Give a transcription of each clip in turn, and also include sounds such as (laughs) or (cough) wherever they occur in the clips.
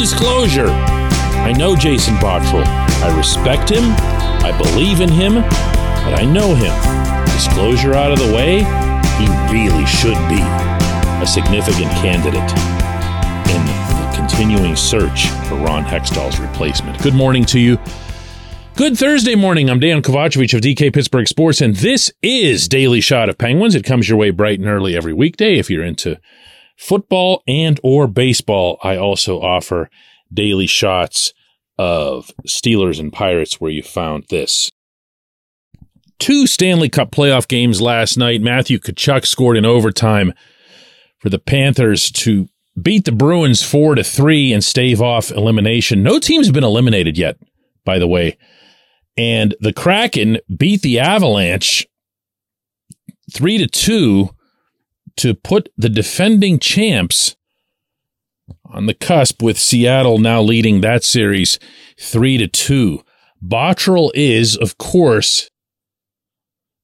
disclosure I know Jason Botterill. I respect him, I believe in him, but I know him. Disclosure out of the way, he really should be a significant candidate in the continuing search for Ron Hextall's replacement. Good morning to you. Good Thursday morning. I'm Dejan Kovacevic of DK Pittsburgh Sports, and this is Daily Shot of Penguins. It comes your way bright and early every weekday. If you're into football and or baseball, I also offer daily shots of Steelers and Pirates where you found this. Two Stanley Cup playoff games last night. Matthew Tkachuk scored in overtime for the Panthers to beat the Bruins 4 to 3 and stave off elimination. No team's been eliminated yet, by the way. And the Kraken beat the Avalanche 3 to 2 to put the defending champs on the cusp with Seattle now leading that series 3 to 2. Botterill is of course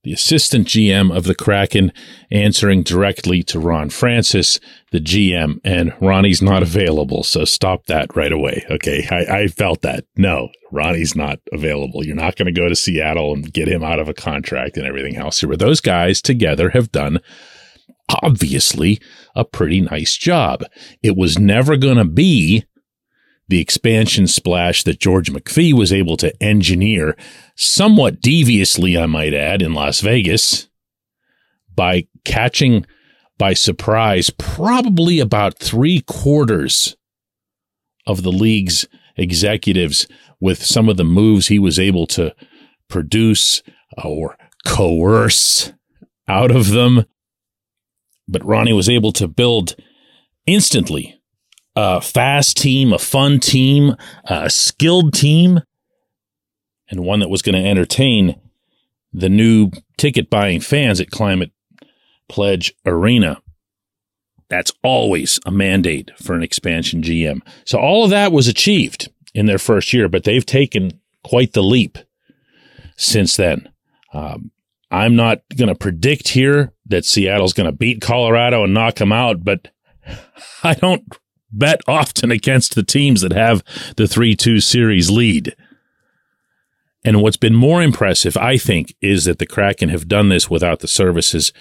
the assistant GM of the Kraken, answering directly to Ron Francis, the GM, and Ronnie's not available. So stop that right away. Okay. I, I felt that. No, Ronnie's not available. You're not going to go to Seattle and get him out of a contract and everything else here. Those guys together have done obviously a pretty nice job. It was never going to be the expansion splash that George McPhee was able to engineer, somewhat deviously, I might add, in Las Vegas by catching by surprise probably about three quarters of the league's executives with some of the moves he was able to produce or coerce out of them. But Ronnie was able to build instantly a fast team, a fun team, a skilled team, and one that was going to entertain the new ticket buying fans at Climate Pledge Arena. That's always a mandate for an expansion GM. So all of that was achieved in their first year, but they've taken quite the leap since then. Um, I'm not going to predict here that Seattle's going to beat Colorado and knock them out, but (laughs) I don't bet often against the teams that have the 3 2 series lead. And what's been more impressive, I think, is that the Kraken have done this without the services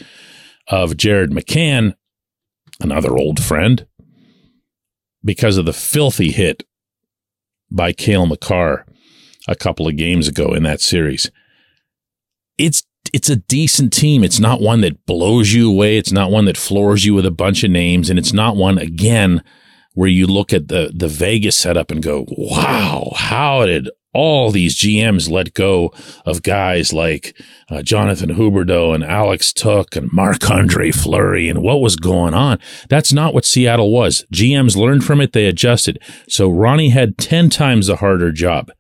of Jared McCann, another old friend, because of the filthy hit by Cale Makar a couple of games ago in that series. It's it's a decent team. It's not one that blows you away. It's not one that floors you with a bunch of names, and it's not one again where you look at the the Vegas setup and go, "Wow, how did all these GMs let go of guys like uh, Jonathan Huberdeau and Alex Tuch and Marc Andre Fleury and what was going on?" That's not what Seattle was. GMs learned from it; they adjusted. So Ronnie had ten times a harder job,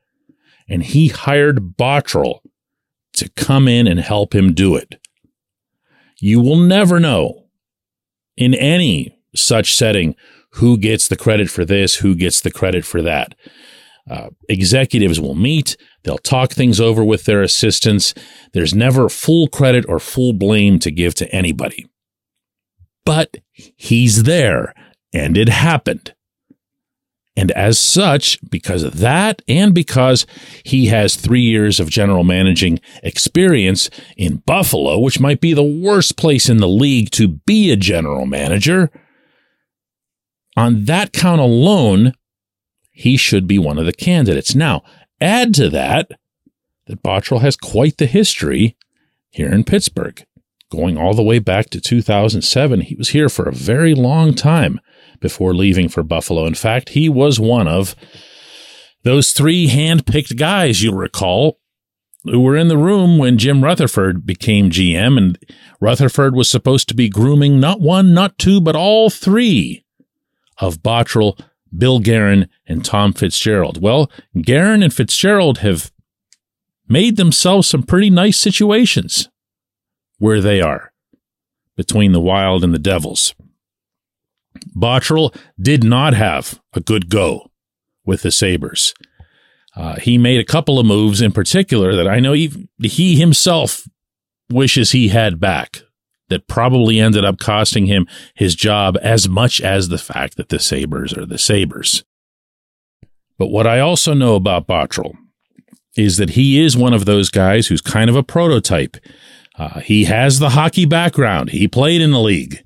and he hired Botterill to come in and help him do it. You will never know in any such setting who gets the credit for this, who gets the credit for that. Uh, executives will meet, they'll talk things over with their assistants. There's never full credit or full blame to give to anybody. But he's there, and it happened. And as such, because of that, and because he has three years of general managing experience in Buffalo, which might be the worst place in the league to be a general manager, on that count alone, he should be one of the candidates. Now, add to that that Botterill has quite the history here in Pittsburgh. Going all the way back to 2007, he was here for a very long time before leaving for Buffalo. In fact, he was one of those three hand-picked guys, you'll recall, who were in the room when Jim Rutherford became GM, and Rutherford was supposed to be grooming not one, not two, but all three of Botterill, Bill Guerin, and Tom Fitzgerald. Well, Guerin and Fitzgerald have made themselves some pretty nice situations where they are between the Wild and the Devils. Botterill did not have a good go with the Sabres. Uh, he made a couple of moves in particular that I know he, he himself wishes he had back that probably ended up costing him his job as much as the fact that the Sabres are the Sabres. But what I also know about Botterill is that he is one of those guys who's kind of a prototype. Uh, he has the hockey background. He played in the league.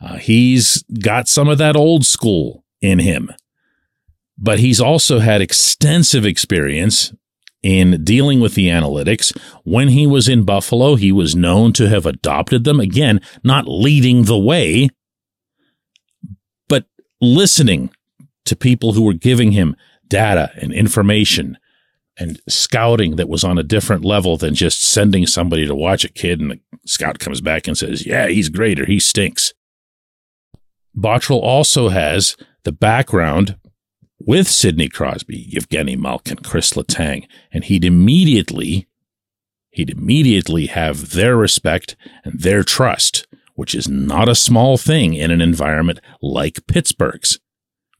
Uh, he's got some of that old school in him. But he's also had extensive experience in dealing with the analytics. When he was in Buffalo, he was known to have adopted them. Again, not leading the way, but listening to people who were giving him data and information and scouting that was on a different level than just sending somebody to watch a kid and the scout comes back and says, yeah, he's great or he stinks. Botterill also has the background with Sidney Crosby, Evgeny Malkin, Chris Letang, and he'd immediately, he'd immediately have their respect and their trust, which is not a small thing in an environment like Pittsburgh's,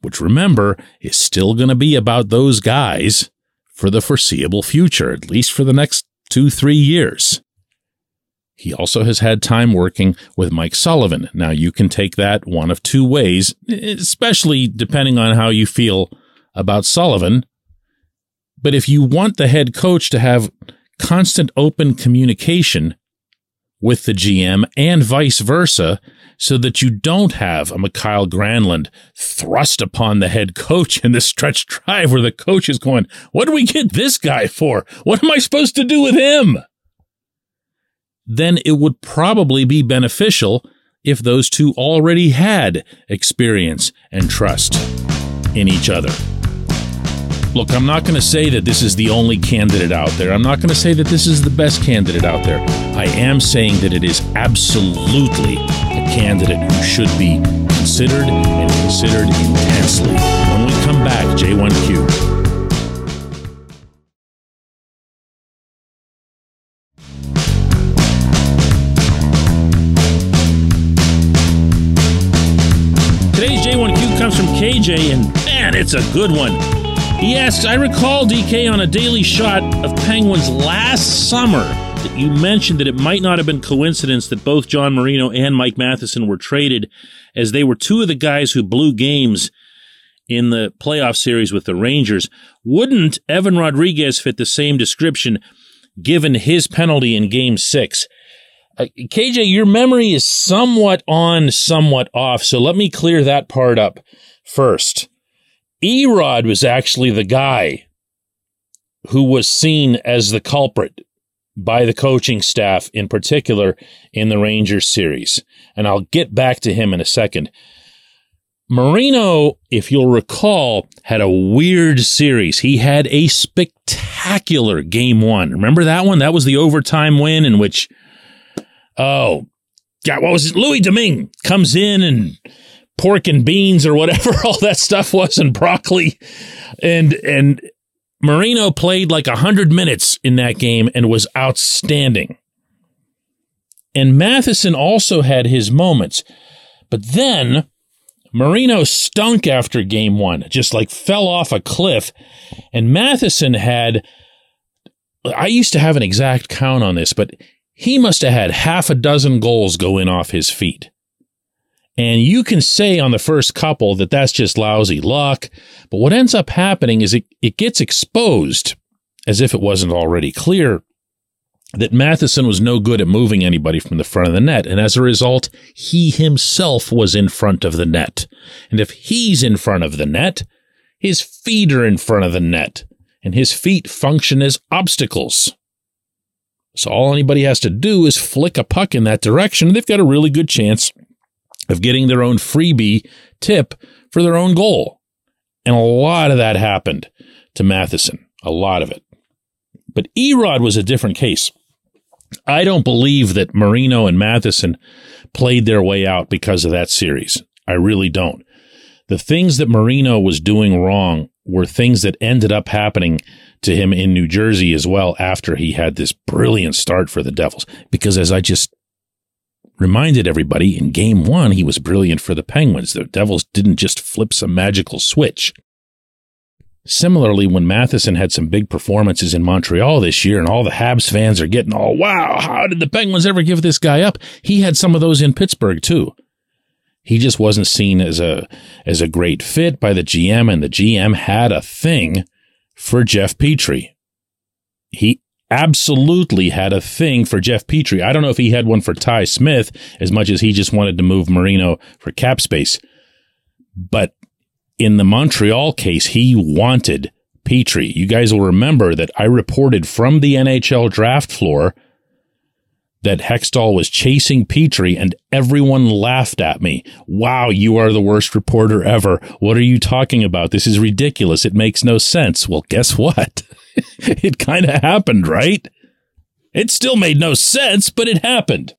which remember is still going to be about those guys for the foreseeable future, at least for the next two, three years. He also has had time working with Mike Sullivan. Now, you can take that one of two ways, especially depending on how you feel about Sullivan. But if you want the head coach to have constant open communication with the GM and vice versa, so that you don't have a Mikael Granlund thrust upon the head coach in the stretch drive where the coach is going, What do we get this guy for? What am I supposed to do with him? Then it would probably be beneficial if those two already had experience and trust in each other. Look, I'm not going to say that this is the only candidate out there. I'm not going to say that this is the best candidate out there. I am saying that it is absolutely a candidate who should be considered and considered intensely. When we come back, J1Q. And man, it's a good one. He asks, I recall DK on a daily shot of Penguins last summer that you mentioned that it might not have been coincidence that both John Marino and Mike Matheson were traded, as they were two of the guys who blew games in the playoff series with the Rangers. Wouldn't Evan Rodriguez fit the same description given his penalty in game six? Uh, KJ, your memory is somewhat on, somewhat off. So let me clear that part up first. Erod was actually the guy who was seen as the culprit by the coaching staff, in particular in the Rangers series. And I'll get back to him in a second. Marino, if you'll recall, had a weird series. He had a spectacular game one. Remember that one? That was the overtime win in which oh, God, what was it? Louis Domingue comes in and pork and beans or whatever (laughs) all that stuff was and broccoli. And, and Marino played like a hundred minutes in that game and was outstanding. And Matheson also had his moments. But then Marino stunk after game one, just like fell off a cliff. And Matheson had, I used to have an exact count on this, but he must have had half a dozen goals go in off his feet. And you can say on the first couple that that's just lousy luck, but what ends up happening is it, it gets exposed, as if it wasn't already clear, that Matheson was no good at moving anybody from the front of the net. And as a result, he himself was in front of the net. And if he's in front of the net, his feet are in front of the net, and his feet function as obstacles. So all anybody has to do is flick a puck in that direction. And they've got a really good chance of getting their own freebie tip for their own goal. And a lot of that happened to Matheson. A lot of it. But Erod was a different case. I don't believe that Marino and Matheson played their way out because of that series. I really don't. The things that Marino was doing wrong were things that ended up happening to him in New Jersey as well after he had this brilliant start for the Devils. Because as I just reminded everybody, in game one, he was brilliant for the Penguins. The Devils didn't just flip some magical switch. Similarly, when Matheson had some big performances in Montreal this year and all the Habs fans are getting all, wow, how did the Penguins ever give this guy up? He had some of those in Pittsburgh too. He just wasn't seen as a as a great fit by the GM, and the GM had a thing for Jeff Petry. He absolutely had a thing for Jeff Petry. I don't know if he had one for Ty Smith as much as he just wanted to move Marino for cap space. But in the Montreal case, he wanted Petry. You guys will remember that I reported from the NHL draft floor that Hextall was chasing Petry and everyone laughed at me. Wow, you are the worst reporter ever. What are you talking about? This is ridiculous. It makes no sense. Well, guess what? (laughs) it kind of happened, right? It still made no sense, but it happened.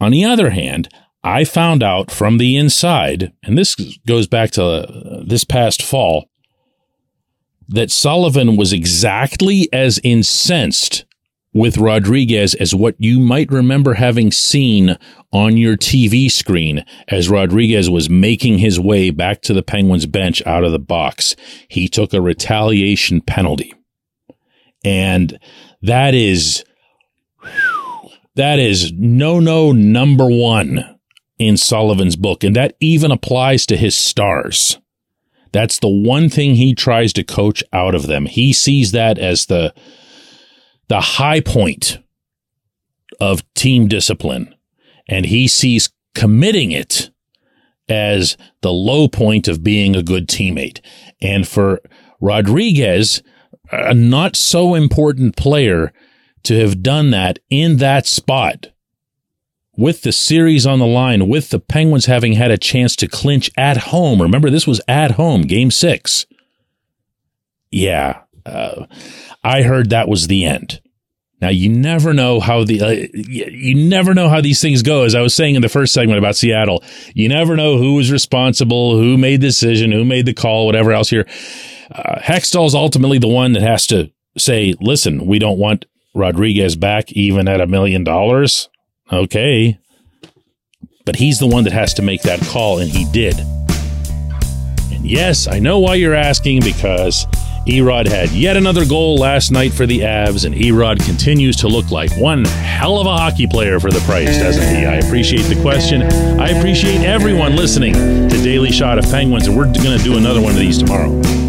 On the other hand, I found out from the inside, and this goes back to uh, this past fall, that Sullivan was exactly as incensed with Rodriguez as what you might remember having seen on your TV screen as Rodriguez was making his way back to the Penguins bench out of the box. He took a retaliation penalty. And that is, that is no, no number one in Sullivan's book. And that even applies to his stars. That's the one thing he tries to coach out of them. He sees that as the, the high point of team discipline, and he sees committing it as the low point of being a good teammate. And for Rodriguez, a not so important player, to have done that in that spot with the series on the line, with the Penguins having had a chance to clinch at home. Remember, this was at home, game six. Yeah, uh, I heard that was the end. Now you never know how the uh, you never know how these things go. As I was saying in the first segment about Seattle, you never know who was responsible, who made the decision, who made the call, whatever else. Here, uh, Hextall is ultimately the one that has to say, "Listen, we don't want Rodriguez back, even at a million dollars." Okay, but he's the one that has to make that call, and he did. And yes, I know why you're asking because Erod had yet another goal last night for the Avs, and Erod continues to look like one hell of a hockey player for the price, doesn't he? I appreciate the question. I appreciate everyone listening to Daily Shot of Penguins, and we're going to do another one of these tomorrow.